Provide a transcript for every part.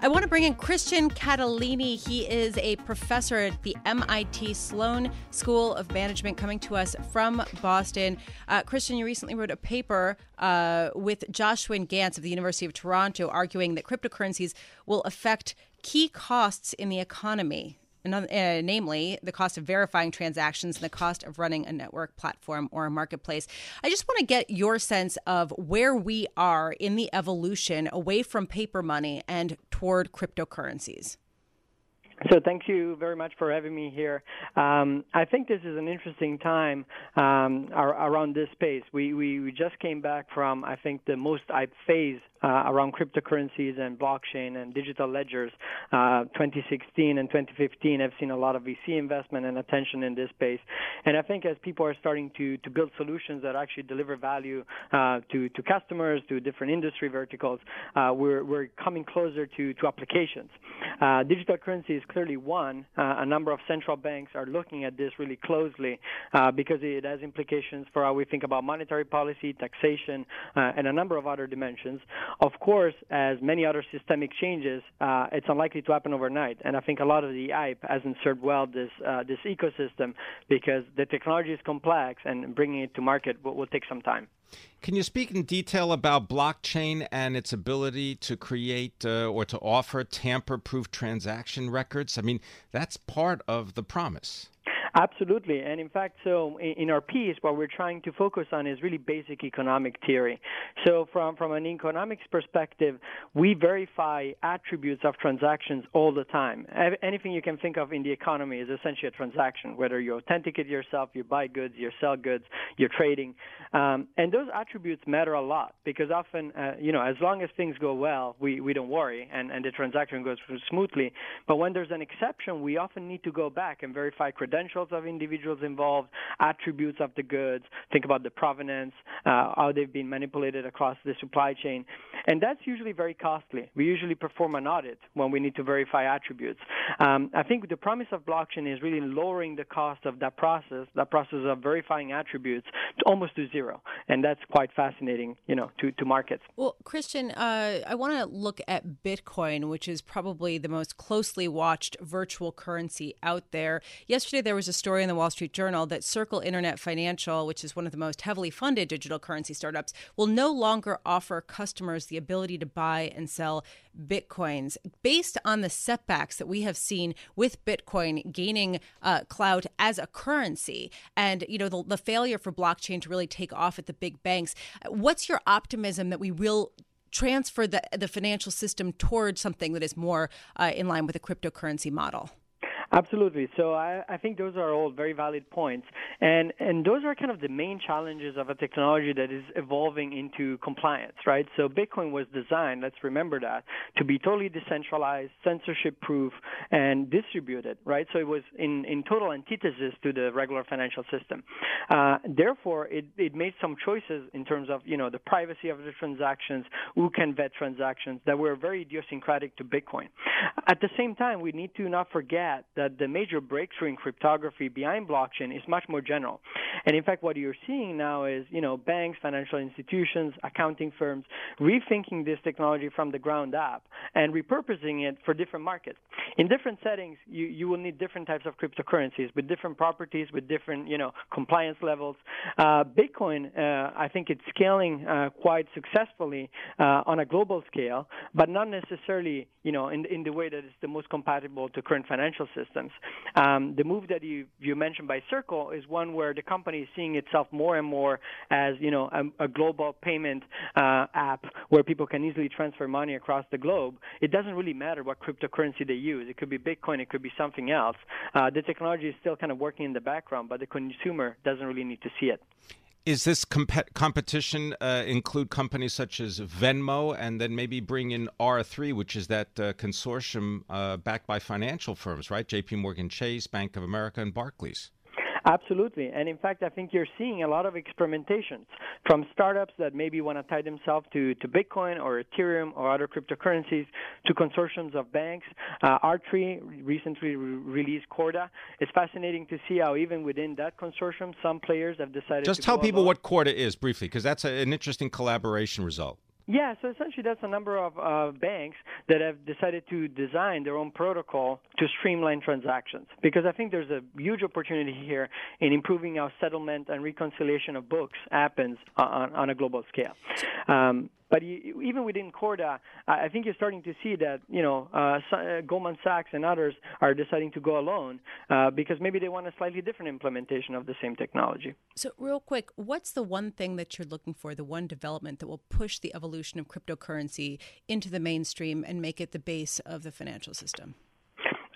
I want to bring in Christian Catalini. He is a professor at the MIT Sloan School of Management, coming to us from Boston. Uh, Christian, you recently wrote a paper uh, with Joshua Gans of the University of Toronto arguing that cryptocurrencies will affect key costs in the economy uh, namely the cost of verifying transactions and the cost of running a network platform or a marketplace. I just want to get your sense of where we are in the evolution away from paper money and toward cryptocurrencies. So thank you very much for having me here. Um, I think this is an interesting time um, around this space. We, we, we just came back from I think the most hype phase uh, around cryptocurrencies and blockchain and digital ledgers. Uh, 2016 and 2015 have seen a lot of VC investment and attention in this space. And I think as people are starting to, to build solutions that actually deliver value uh, to, to customers, to different industry verticals, uh, we're, we're coming closer to, to applications. Uh, digital currency is clearly one. Uh, a number of central banks are looking at this really closely because it has implications for how we think about monetary policy, taxation, and a number of other dimensions. Of course, as many other systemic changes, uh, it's unlikely to happen overnight. And I think a lot of the hype hasn't served well this uh, this ecosystem because the technology is complex and bringing it to market will, will take some time. Can you speak in detail about blockchain and its ability to create uh, or to offer tamper proof transaction records? I mean, that's part of the promise. Absolutely. And in fact, so in our piece, what we're trying to focus on is really basic economic theory. So from, from an economics perspective, we verify attributes of transactions all the time. Anything you can think of in the economy is essentially a transaction, whether you authenticate yourself, you buy goods, you sell goods, you're trading. Um, and those attributes matter a lot because often, uh, you know, as long as things go well, we, we don't worry and, and the transaction goes smoothly. But when there's an exception, we often need to go back and verify credentials of individuals involved, attributes of the goods, think about the provenance, uh, how they've been manipulated across the supply chain. And that's usually very costly. We usually perform an audit when we need to verify attributes. Um, I think the promise of blockchain is really lowering the cost of that process, that process of verifying attributes, to almost to zero. And that's quite fascinating, you know, to, to markets. Well, Christian, uh, I want to look at Bitcoin, which is probably the most closely watched virtual currency out there. Yesterday, there was a story in the Wall Street Journal that Circle Internet Financial, which is one of the most heavily funded digital currency startups, will no longer offer customers the ability to buy and sell bitcoins based on the setbacks that we have seen with Bitcoin gaining uh, clout as a currency and you know the, the failure for blockchain to really take off at the big banks. What's your optimism that we will transfer the the financial system towards something that is more uh, in line with a cryptocurrency model? Absolutely. So I, I think those are all very valid points, and and those are kind of the main challenges of a technology that is evolving into compliance, right? So Bitcoin was designed, let's remember that, to be totally decentralized, censorship-proof, and distributed, right? So it was in in total antithesis to the regular financial system. Uh, therefore, it it made some choices in terms of you know the privacy of the transactions, who can vet transactions that were very idiosyncratic to Bitcoin. At the same time, we need to not forget that the major breakthrough in cryptography behind blockchain is much more general. And in fact, what you're seeing now is, you know, banks, financial institutions, accounting firms rethinking this technology from the ground up and repurposing it for different markets. In different settings, you, you will need different types of cryptocurrencies with different properties, with different, you know, compliance levels. Uh, Bitcoin, uh, I think it's scaling uh, quite successfully uh, on a global scale, but not necessarily, you know, in, in the way that it's the most compatible to current financial systems systems. Um, the move that you, you mentioned by Circle is one where the company is seeing itself more and more as you know a, a global payment uh, app where people can easily transfer money across the globe. It doesn't really matter what cryptocurrency they use. It could be Bitcoin. It could be something else. Uh, the technology is still kind of working in the background, but the consumer doesn't really need to see it. Is this comp- competition uh, include companies such as Venmo and then maybe bring in R3, which is that uh, consortium uh, backed by financial firms, right? JP Morgan Chase, Bank of America, and Barclays? Absolutely. And in fact, I think you're seeing a lot of experimentations from startups that maybe want to tie themselves to, to Bitcoin or Ethereum or other cryptocurrencies to consortiums of banks. Uh, R3 recently re- released Corda. It's fascinating to see how even within that consortium, some players have decided Just tell people what Corda is briefly, because that's a, an interesting collaboration result. Yeah, so essentially that's a number of uh, banks that have decided to design their own protocol to streamline transactions. Because I think there's a huge opportunity here in improving how settlement and reconciliation of books happens on, on a global scale. Um, but even within Corda, I think you're starting to see that you know uh, uh, Goldman Sachs and others are deciding to go alone uh, because maybe they want a slightly different implementation of the same technology. So, real quick, what's the one thing that you're looking for, the one development that will push the evolution of cryptocurrency into the mainstream and make it the base of the financial system?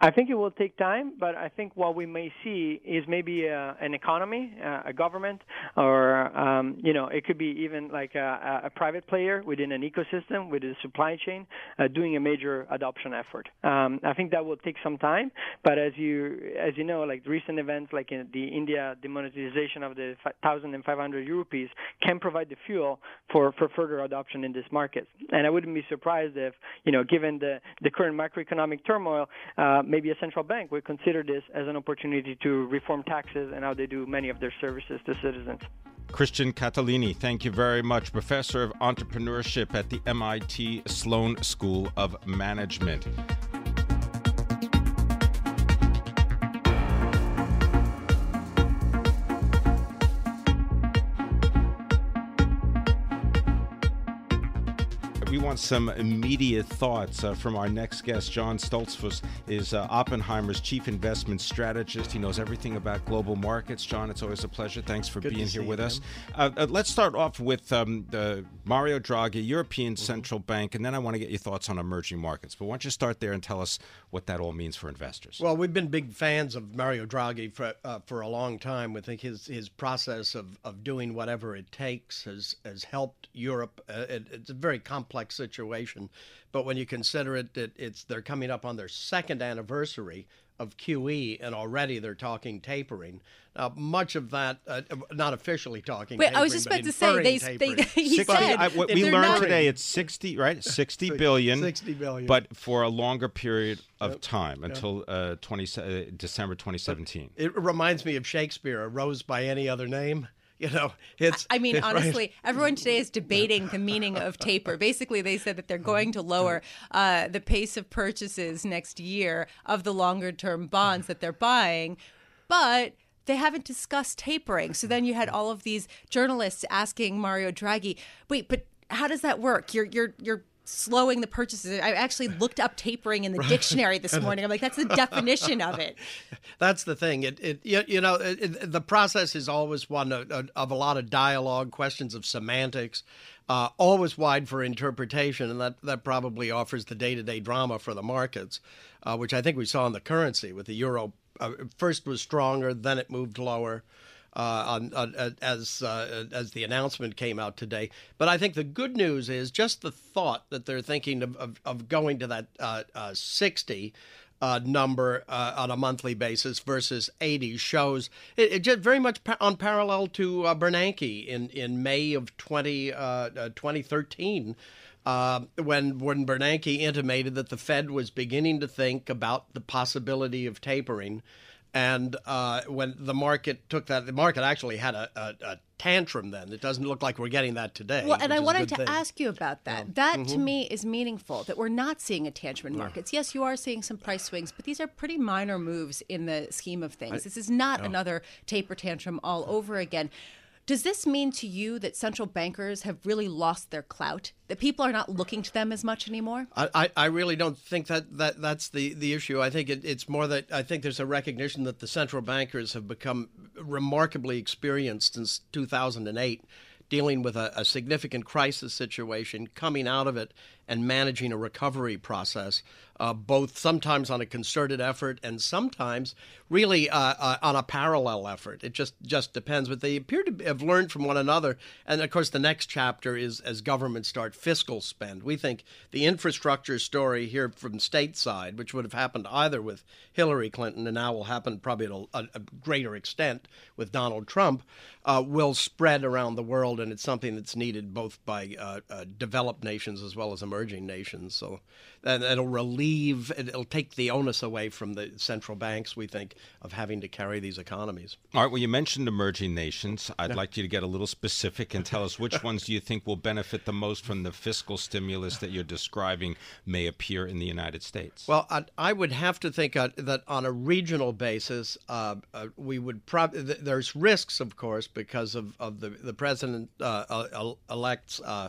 I think it will take time, but I think what we may see is maybe uh, an economy, uh, a government, or um, you know, it could be even like a, a, private player within an ecosystem, within a supply chain, uh, doing a major adoption effort. Um, I think that will take some time, but as you as you know, like recent events like in the India demonetization of the 1,500 rupees can provide the fuel for for further adoption in this market. And I wouldn't be surprised if you know, given the the current macroeconomic turmoil. Uh, maybe a central bank would consider this as an opportunity to reform taxes and how they do many of their services to citizens. Christian Catalini, thank you very much, professor of entrepreneurship at the MIT Sloan School of Management. Want some immediate thoughts uh, from our next guest. John Stoltzfus is uh, Oppenheimer's chief investment strategist. He knows everything about global markets. John, it's always a pleasure. Thanks for Good being here with you, us. Uh, uh, let's start off with um, Mario Draghi, European mm-hmm. Central Bank, and then I want to get your thoughts on emerging markets. But why don't you start there and tell us what that all means for investors? Well, we've been big fans of Mario Draghi for uh, for a long time. We think his his process of, of doing whatever it takes has has helped Europe. Uh, it, it's a very complex situation. But when you consider it, that it's they're coming up on their second anniversary of QE, and already they're talking tapering. Now, much of that, uh, not officially talking. Wait, tapering, I was just about to say they, they he 60, said I, what we learned today it's sixty right, Sixty billion. Sixty billion. but for a longer period of time until uh, twenty uh, December twenty seventeen. It reminds me of Shakespeare, a rose by any other name. You know, it's. I mean, it's honestly, right. everyone today is debating the meaning of taper. Basically, they said that they're going to lower uh, the pace of purchases next year of the longer term bonds that they're buying, but they haven't discussed tapering. So then you had all of these journalists asking Mario Draghi, "Wait, but how does that work? You're you're you're slowing the purchases. I actually looked up tapering in the dictionary this morning. I'm like, that's the definition of it. That's the thing. It, it you, you know, it, it, the process is always one of, of, a lot of dialogue, questions of semantics, uh, always wide for interpretation, and that, that probably offers the day to day drama for the markets, uh, which I think we saw in the currency with the euro. Uh, first was stronger, then it moved lower on, on, uh, as uh, as the announcement came out today. But I think the good news is just the thought that they're thinking of, of, of going to that uh, uh, 60 uh, number on a monthly basis versus 80 shows it, it just very much pa- on parallel to Bernanke in, in May of 20, 2013. Uh, when when Bernanke intimated that the Fed was beginning to think about the possibility of tapering, and uh, when the market took that, the market actually had a, a, a, tantrum then. It doesn't look like we're getting that today. Well, and I wanted to thing. ask you about that. Yeah. That mm-hmm. to me is meaningful that we're not seeing a tantrum in markets. Yes, you are seeing some price swings, but these are pretty minor moves in the scheme of things. I, this is not no. another taper tantrum all over again. Does this mean to you that central bankers have really lost their clout? That people are not looking to them as much anymore? I, I really don't think that, that that's the, the issue. I think it, it's more that I think there's a recognition that the central bankers have become remarkably experienced since 2008 dealing with a, a, significant crisis situation, coming out of it, and managing a recovery process, uh, both sometimes on a concerted effort and sometimes really uh, uh, on a parallel effort. It just just depends. But they appear to have learned from one another. And of course, the next chapter is as governments start fiscal spend. We think the infrastructure story here from stateside, which would have happened either with Hillary Clinton and now will happen probably at a, a greater extent with Donald Trump, uh, will spread around the world, and it's something that's needed both by uh, uh, developed nations as well as emerging nations. So and it'll relieve, it'll take the onus away from the central banks, we think, of having to carry these economies. All right, well, you mentioned emerging nations. I'd yeah. like you to get a little specific and tell us which ones do you think will benefit the most from the fiscal stimulus that you're describing may appear in the United States? Well, I, I would have to think uh, that on a regional basis, uh, uh, we would probably, th- there's risks, of course, because of, of the, the president uh, elect's uh,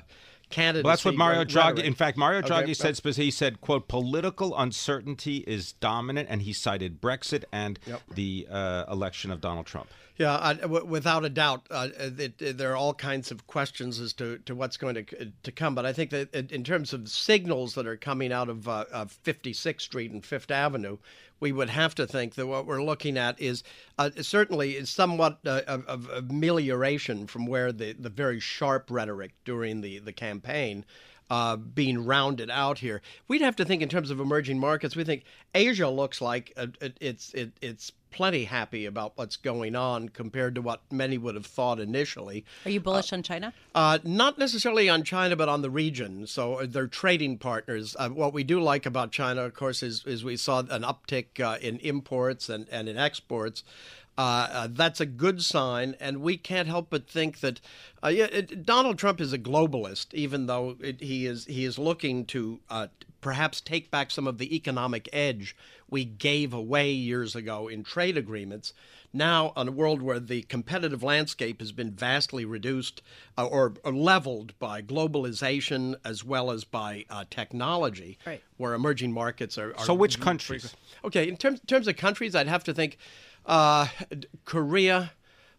candidacy. Well, that's what Mario Draghi. In fact, Mario Draghi okay. said he said, "quote Political uncertainty is dominant," and he cited Brexit and yep. the uh, election of Donald Trump. Yeah, I, w- without a doubt, uh, it, it, there are all kinds of questions as to, to what's going to to come. But I think that in terms of signals that are coming out of, uh, of 56th Street and Fifth Avenue, we would have to think that what we're looking at is uh, certainly is somewhat uh, of, of, amelioration from where the, the very sharp rhetoric during the, the campaign uh, being rounded out here. We'd have to think in terms of emerging markets. We think Asia looks like uh, it's it, it's plenty happy about what's going on compared to what many would have thought initially. Are you bullish uh, on China? Uh, not necessarily on China, but on the region. So uh, they're trading partners. Uh, what we do like about China, of course, is, is we saw an uptick uh, in imports and, and in exports. Uh, uh, that's a good sign, and we can't help but think that uh, yeah, it, Donald Trump is a globalist, even though it, he is he is looking to uh, perhaps take back some of the economic edge we gave away years ago in trade agreements. Now, in a world where the competitive landscape has been vastly reduced uh, or, or, leveled by globalization as well as by uh, technology, right. where emerging markets are. are so, which countries? Okay, in terms, in terms of countries, I'd have to think uh, Korea,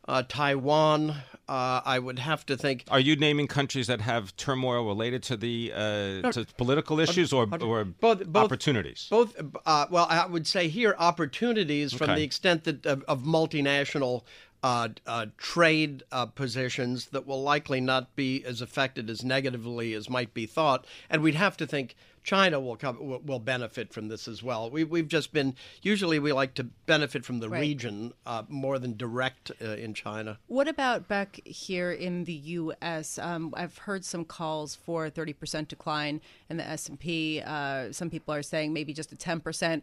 uh, Taiwan. Uh, I would have to think. Are you naming countries that have turmoil related to the uh, to political issues or, or both, both, opportunities? Both. Uh, well, I would say here opportunities okay. from the extent that of, of multinational uh, uh, trade uh, positions that will likely not be as affected as negatively as might be thought. And we'd have to think China will come, will benefit from this as well. We, we've just been usually we like to benefit from the right. region uh, more than direct uh, in China. What about back here in the U.S.? Um, I've heard some calls for a 30% decline in the S&P. Uh, some people are saying maybe just a 10%.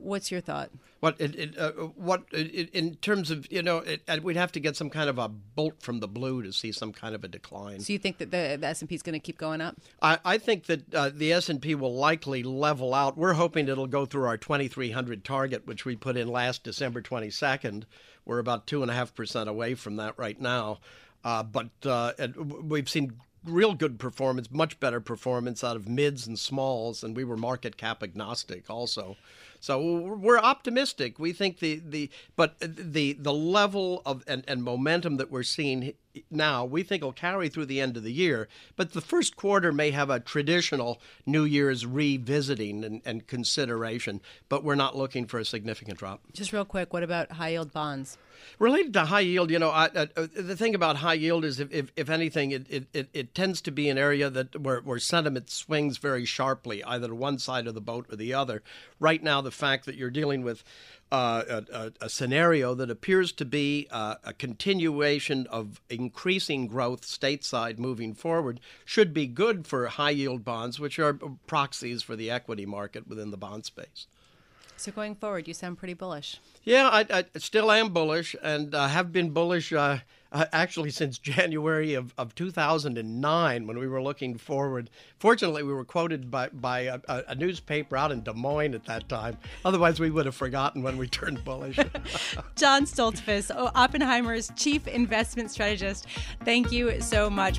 What's your thought? What it, it, uh, what it, in terms of you know we'd have to get some kind of a bolt from the blue to see some kind of a decline. So you think that the, the S and P is going to keep going up? I, I think that uh, the S and P will likely level out. We're hoping it'll go through our 2,300 target, which we put in last December 22nd. We're about two and a half percent away from that right now. Uh, but uh, we've seen real good performance, much better performance out of mids and smalls, and we were market cap agnostic also. So we're optimistic. We think the the but the the level of and, and momentum that we're seeing now we think will carry through the end of the year. But the first quarter may have a traditional New Year's revisiting and, and consideration. But we're not looking for a significant drop. Just real quick, what about high yield bonds? Related to high yield, you know, I, uh, the thing about high yield is, if, if, if anything, it, it, it, it, tends to be an area that where, where sentiment swings very sharply, either to one side of the boat or the other. Right now, the fact that you're dealing with uh, a, a, scenario that appears to be uh, a continuation of increasing growth stateside moving forward should be good for high yield bonds, which are proxies for the equity market within the bond space. So going forward, you sound pretty bullish. Yeah, I, I still am bullish, and uh, have been bullish uh, uh, actually since January of, of 2009 when we were looking forward. Fortunately, we were quoted by by a, a newspaper out in Des Moines at that time. Otherwise, we would have forgotten when we turned bullish. John Stoltzfus, Oppenheimer's chief investment strategist. Thank you so much.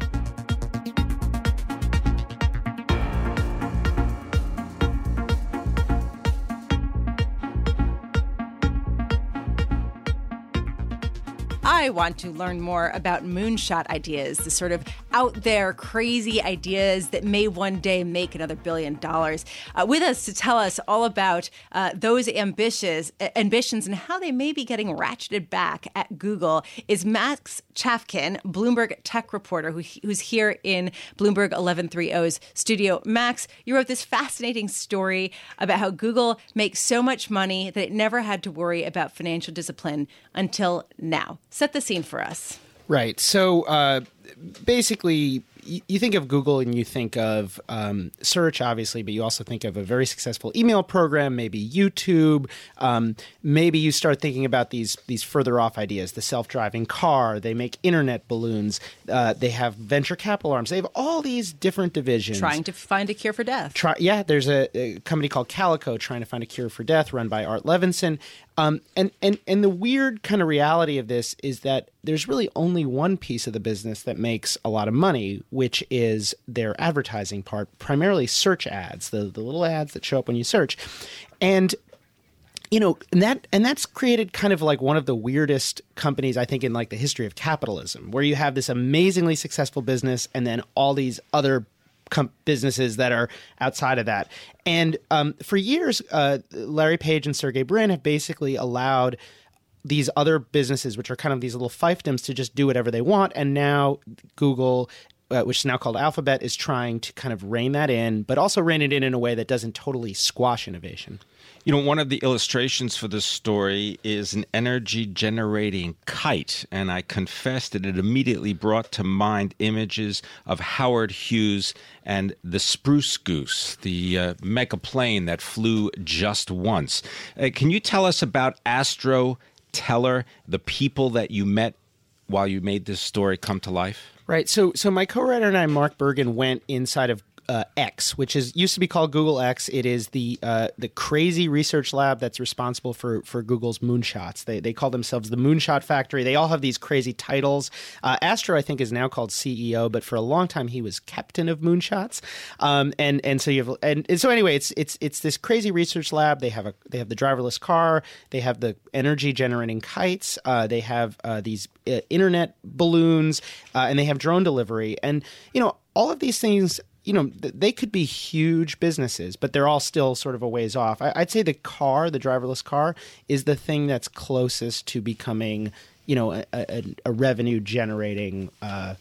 I want to learn more about moonshot ideas, the sort of out there crazy ideas that may one day make another billion dollars. Uh, with us to tell us all about uh, those ambitious ambitions and how they may be getting ratcheted back at Google is Max Chafkin, Bloomberg tech reporter, who, who's here in Bloomberg 1130's studio. Max, you wrote this fascinating story about how Google makes so much money that it never had to worry about financial discipline until now. Set the scene for us. Right. So uh, basically, you think of Google and you think of um, search, obviously, but you also think of a very successful email program, maybe YouTube. Um, maybe you start thinking about these these further off ideas: the self driving car. They make internet balloons. Uh, they have venture capital arms. They have all these different divisions trying to find a cure for death. Try, yeah, there's a, a company called Calico trying to find a cure for death, run by Art Levinson. Um, and, and, and the weird kind of reality of this is that there's really only one piece of the business that makes a lot of money, which is their advertising part, primarily search ads, the, the little ads that show up when you search. And you know, and that and that's created kind of like one of the weirdest companies I think in like the history of capitalism, where you have this amazingly successful business and then all these other com- businesses that are outside of that. And um, for years, uh, Larry Page and Sergey Brin have basically allowed these other businesses, which are kind of these little fiefdoms, to just do whatever they want. And now Google uh, which is now called Alphabet, is trying to kind of rein that in, but also rein it in in a way that doesn't totally squash innovation. You know, one of the illustrations for this story is an energy generating kite, and I confess that it immediately brought to mind images of Howard Hughes and the Spruce Goose, the uh, mega plane that flew just once. Uh, can you tell us about Astro Teller, the people that you met while you made this story come to life? Right. So, so my co-writer and I, Mark Bergen, went inside of uh, X, which is used to be called Google X. It is the uh, the crazy research lab that's responsible for for Google's moonshots. They they call themselves the Moonshot Factory. They all have these crazy titles. Uh, Astro, I think, is now called CEO, but for a long time he was captain of moonshots. Um, and and so you have and, and so anyway, it's it's it's this crazy research lab. They have a they have the driverless car. They have the energy generating kites. Uh, they have uh, these uh, internet balloons, and they have drone delivery. And you know all of these things you know, they could be huge businesses, but they're all still sort of a ways off. I'd say the car, the driverless car, is the thing that's closest to becoming, you know, a, a, a revenue generating uh,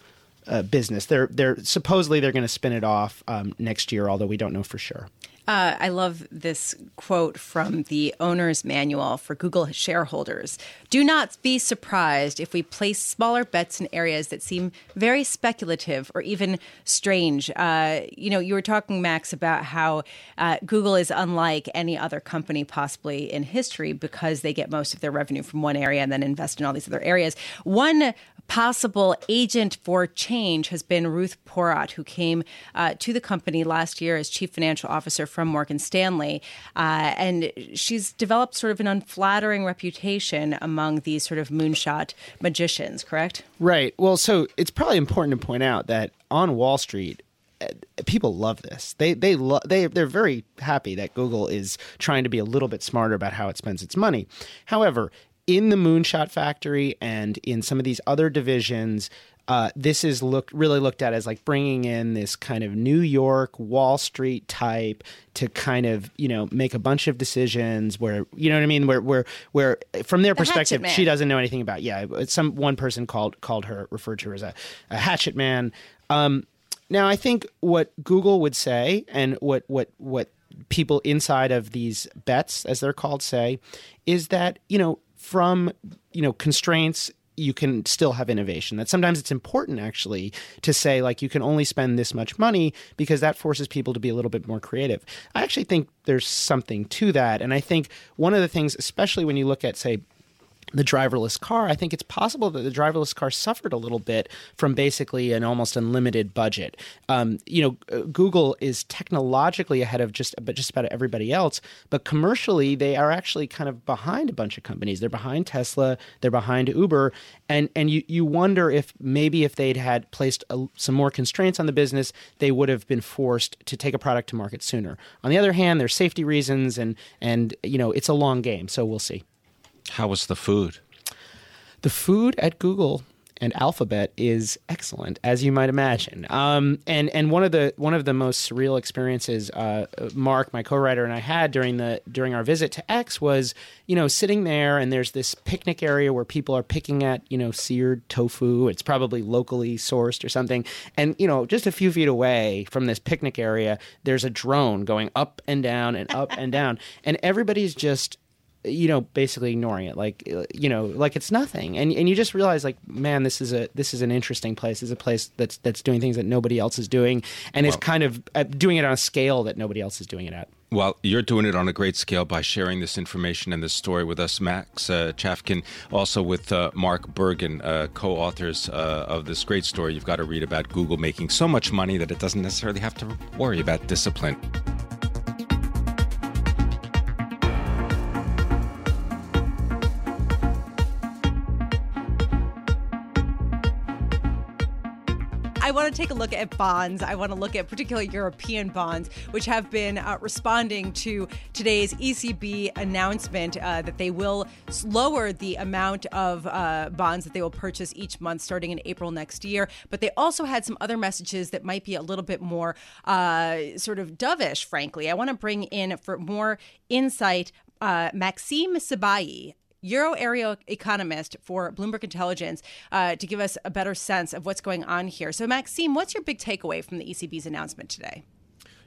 uh, business. They're they're supposedly they're going to spin it off um, next year, although we don't know for sure. Uh, I love this quote from the owner's manual for Google shareholders. Do not be surprised if we place smaller bets in areas that seem very speculative or even strange. Uh, you know, you were talking, Max, about how uh, Google is unlike any other company possibly in history because they get most of their revenue from one area and then invest in all these other areas. One possible agent for change has been Ruth Porat, who came uh, to the company last year as chief financial officer from Morgan Stanley. Uh, and she's developed sort of an unflattering reputation among these sort of moonshot magicians, correct? Right. Well, so it's probably important to point out that on Wall Street, uh, people love this. They they lo- they they're very happy that Google is trying to be a little bit smarter about how it spends its money. However, in the Moonshot Factory and in some of these other divisions, uh, this is looked really looked at as like bringing in this kind of New York Wall Street type to kind of you know make a bunch of decisions where you know what I mean where where where from their the perspective she doesn't know anything about yeah some one person called called her referred to her as a, a hatchet man. Um, now I think what Google would say and what what what people inside of these bets as they're called say is that you know from you know constraints you can still have innovation. That sometimes it's important actually to say like you can only spend this much money because that forces people to be a little bit more creative. I actually think there's something to that, and I think one of the things, especially when you look at say the driverless car, I think it's possible that the driverless car suffered a little bit from basically an almost unlimited budget. Um, you know, uh, Google is technologically ahead of just but just about everybody else, but commercially they are actually kind of behind a bunch of companies. They're behind Tesla, they're behind Uber, and and you you wonder if maybe if they'd had placed a, some more constraints on the business, they would have been forced to take a product to market sooner. On the other hand, there's safety reasons, and and you know it's a long game, so we'll see. How was the food? The food at Google and Alphabet is excellent, as you might imagine. Um, and and one of the one of the most surreal experiences uh, Mark, my co-writer, and I had during the during our visit to X was, you know, sitting there and there's this picnic area where people are picking at, you know, seared tofu. It's probably locally sourced or something. And you know, just a few feet away from this picnic area, there's a drone going up and down and up and down, and everybody's just you know basically ignoring it. Like you know like it's nothing. And and you just realize like man this is a this is an interesting place. It's a place that's that's doing things that nobody else is doing. And well, is kind of uh, doing it on a scale that nobody else is doing it at. Well, you're doing it on a great scale by sharing this information and this story with us, Max uh, Chafkin, also with uh, Mark Bergen, uh, co authors uh, of this great story. You've got to read about Google making so much money that it doesn't necessarily have to worry about discipline. To take a look at bonds. I want to look at particularly European bonds, which have been uh, responding to today's ECB announcement uh, that they will lower the amount of uh, bonds that they will purchase each month starting in April next year. But they also had some other messages that might be a little bit more uh, sort of dovish, frankly. I want to bring in for more insight uh, Maxime Sbaihi, euro area economist for Bloomberg Intelligence uh, to give us a better sense of what's going on here. So, Maxime, what's your big takeaway from the ECB's announcement today?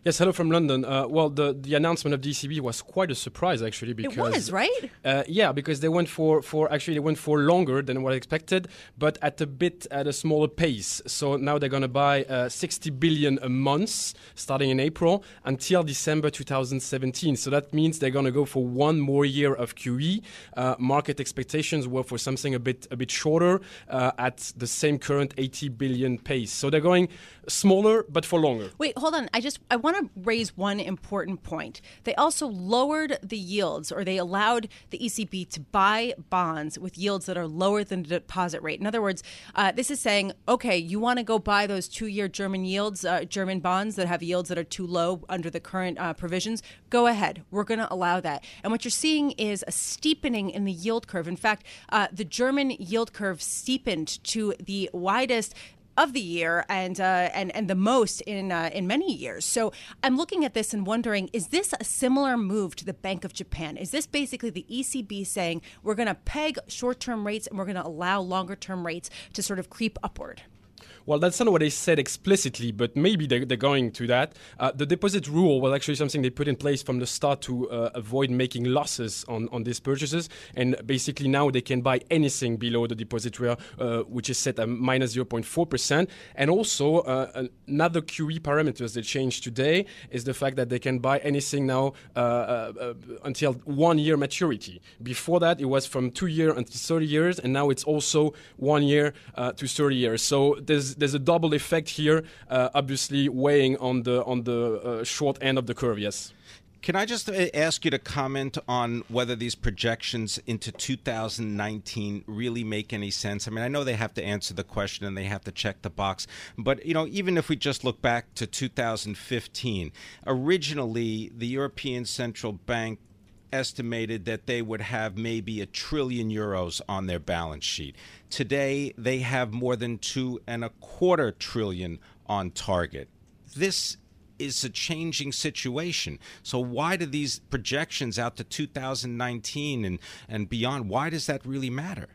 Yes, hello from London. Uh, well, the, the announcement of ECB was quite a surprise, actually. Because, it was, right? Uh, yeah, because they went for, for actually they went for longer than what I expected, but at a bit at a smaller pace. So now they're going to buy uh, 60 billion a month starting in April until December 2017. So that means they're going to go for one more year of QE. Uh, market expectations were for something a bit a bit shorter uh, at the same current 80 billion pace. So they're going smaller but for longer. Wait, hold on. I just I want to raise one important point. They also lowered the yields, or they allowed the ECB to buy bonds with yields that are lower than the deposit rate. In other words, uh, this is saying, okay, you want to go buy those two-year German yields, uh, German bonds that have yields that are too low under the current uh, provisions. Go ahead. We're going to allow that. And what you're seeing is a steepening in the yield curve. In fact, uh, the German yield curve steepened to the widest of the year and uh, and and the most in uh, in many years. So I'm looking at this and wondering: Is this a similar move to the Bank of Japan? Is this basically the ECB saying we're going to peg short-term rates and we're going to allow longer-term rates to sort of creep upward? Well, that's not what they said explicitly, but maybe they're, they're going to that. Uh, the deposit rule was actually something they put in place from the start to uh, avoid making losses on, on these purchases. And basically now they can buy anything below the deposit rate, uh, which is set at minus 0.4%. And also uh, another QE parameters they changed today is the fact that they can buy anything now uh, uh, until one year maturity. Before that, it was from two years until 30 years, and now it's also one year to 30 years. So there's there's a double effect here, uh, obviously weighing on the on the uh, short end of the curve. Yes. Can I just uh, ask you to comment on whether these projections into 2019 really make any sense? I mean, I know they have to answer the question and they have to check the box, but you know, even if we just look back to 2015, originally the European Central Bank estimated that they would have maybe a trillion euros on their balance sheet. Today, they have more than two and a quarter trillion on target. This is a changing situation. So why do these projections out to 2019 and, and beyond, why does that really matter?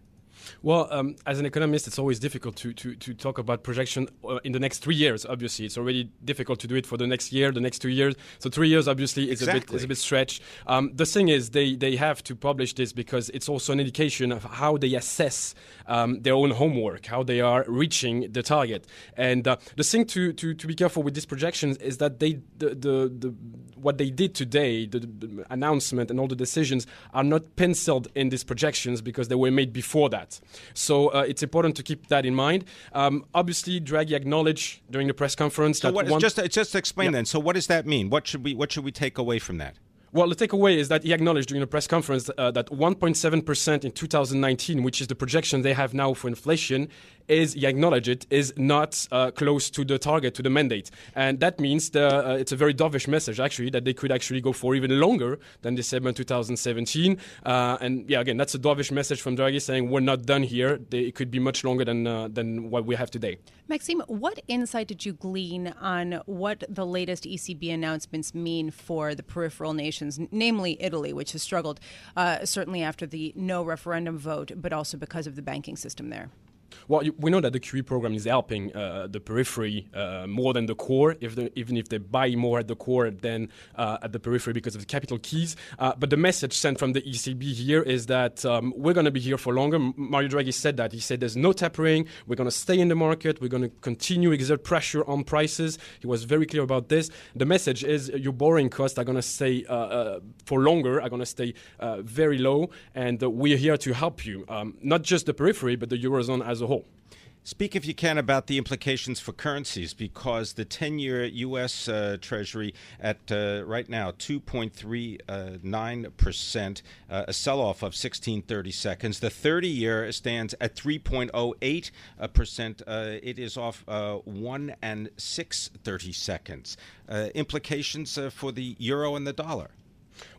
Well, um, as an economist, it's always difficult to, to, to talk about projection uh, in the next three years. Obviously, it's already difficult to do it for the next year, the next two years. So three years, obviously, is exactly. a bit is a bit stretched. Um, the thing is, they they have to publish this because it's also an indication of how they assess um, their own homework, how they are reaching the target. And uh, the thing to, to, to be careful with these projections is that they the, the, the what they did today, the, the announcement and all the decisions are not penciled in these projections because they were made before that. So uh, it's important to keep that in mind. Um, obviously, Draghi acknowledged during the press conference so that what, one, just just explain yeah. then. So what does that mean? What should we what should we take away from that? Well, the takeaway is that he acknowledged during a press conference uh, that 1.7% in 2019, which is the projection they have now for inflation, is, he acknowledged it, is not uh, close to the target, to the mandate. And that means the, uh, it's a very dovish message, actually, that they could actually go for even longer than December 2017. Uh, and yeah, again, that's a dovish message from Draghi saying we're not done here. They, it could be much longer than, uh, than what we have today. Maxime, what insight did you glean on what the latest ECB announcements mean for the peripheral nations, namely Italy, which has struggled uh, certainly after the no referendum vote, but also because of the banking system there? Well, we know that the QE program is helping uh, the periphery uh, more than the core, if even if they buy more at the core than uh, at the periphery because of the capital keys. Uh, but the message sent from the ECB here is that um, we're going to be here for longer. Mario Draghi said that. He said there's no tapering. We're going to stay in the market. We're going to continue exert pressure on prices. He was very clear about this. The message is your borrowing costs are going to stay uh, uh, for longer, are going to stay very low, and we're here to help you. Um, not just the periphery, but the eurozone as a whole. Speak, if you can, about the implications for currencies because the 10 year U.S. Uh, Treasury at uh, right now 2.39%, uh, a sell off of 1630 seconds. The 30 year stands at 3.08%. Uh, it is off uh, 1 and 6 30 seconds. Uh, implications for the euro and the dollar.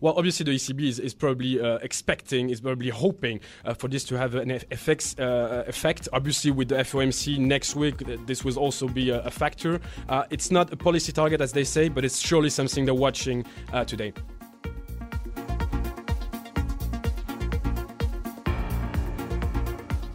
Well, obviously, the ECB is, is probably uh, expecting, is probably hoping uh, for this to have an effects, uh, effect. Obviously, with the FOMC next week, this will also be a, a factor. Uh, it's not a policy target, as they say, but it's surely something they're watching uh, today.